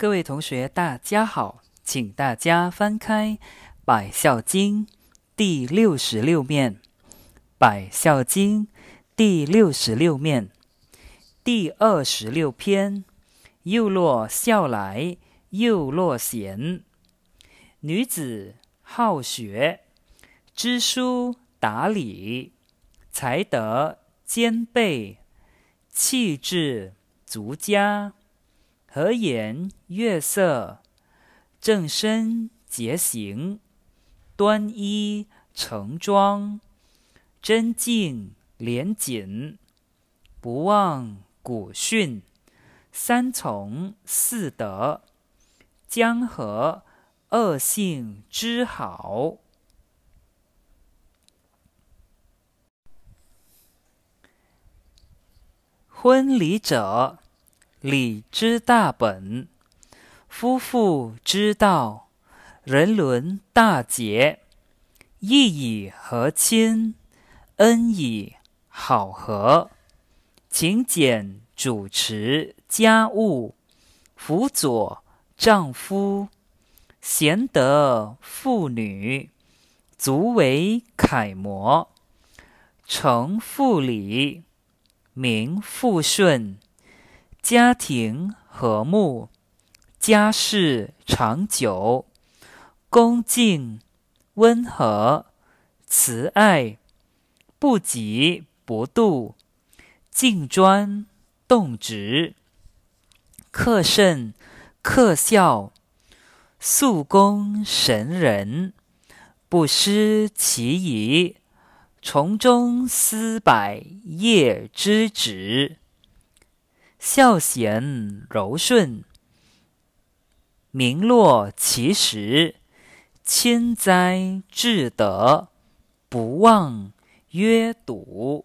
各位同学，大家好，请大家翻开《百孝经》第六十六面，《百孝经》第六十六面第二十六篇：又落孝来，又落贤。女子好学，知书达理，才德兼备，气质足佳。和颜悦色，正身洁行，端衣成装，贞静廉谨，不忘古训，三从四德，江河恶性之好。婚礼者。礼之大本，夫妇之道，人伦大节，义以和亲，恩以好合，勤俭主持家务，辅佐丈夫，贤德妇女，足为楷模，承父礼，名父顺。家庭和睦，家事长久，恭敬温和，慈爱不急不妒，敬专动直，克慎克孝，肃恭神人，不失其仪，从中思百业之旨。孝贤柔顺，名落其实；亲哉至德，不忘约笃。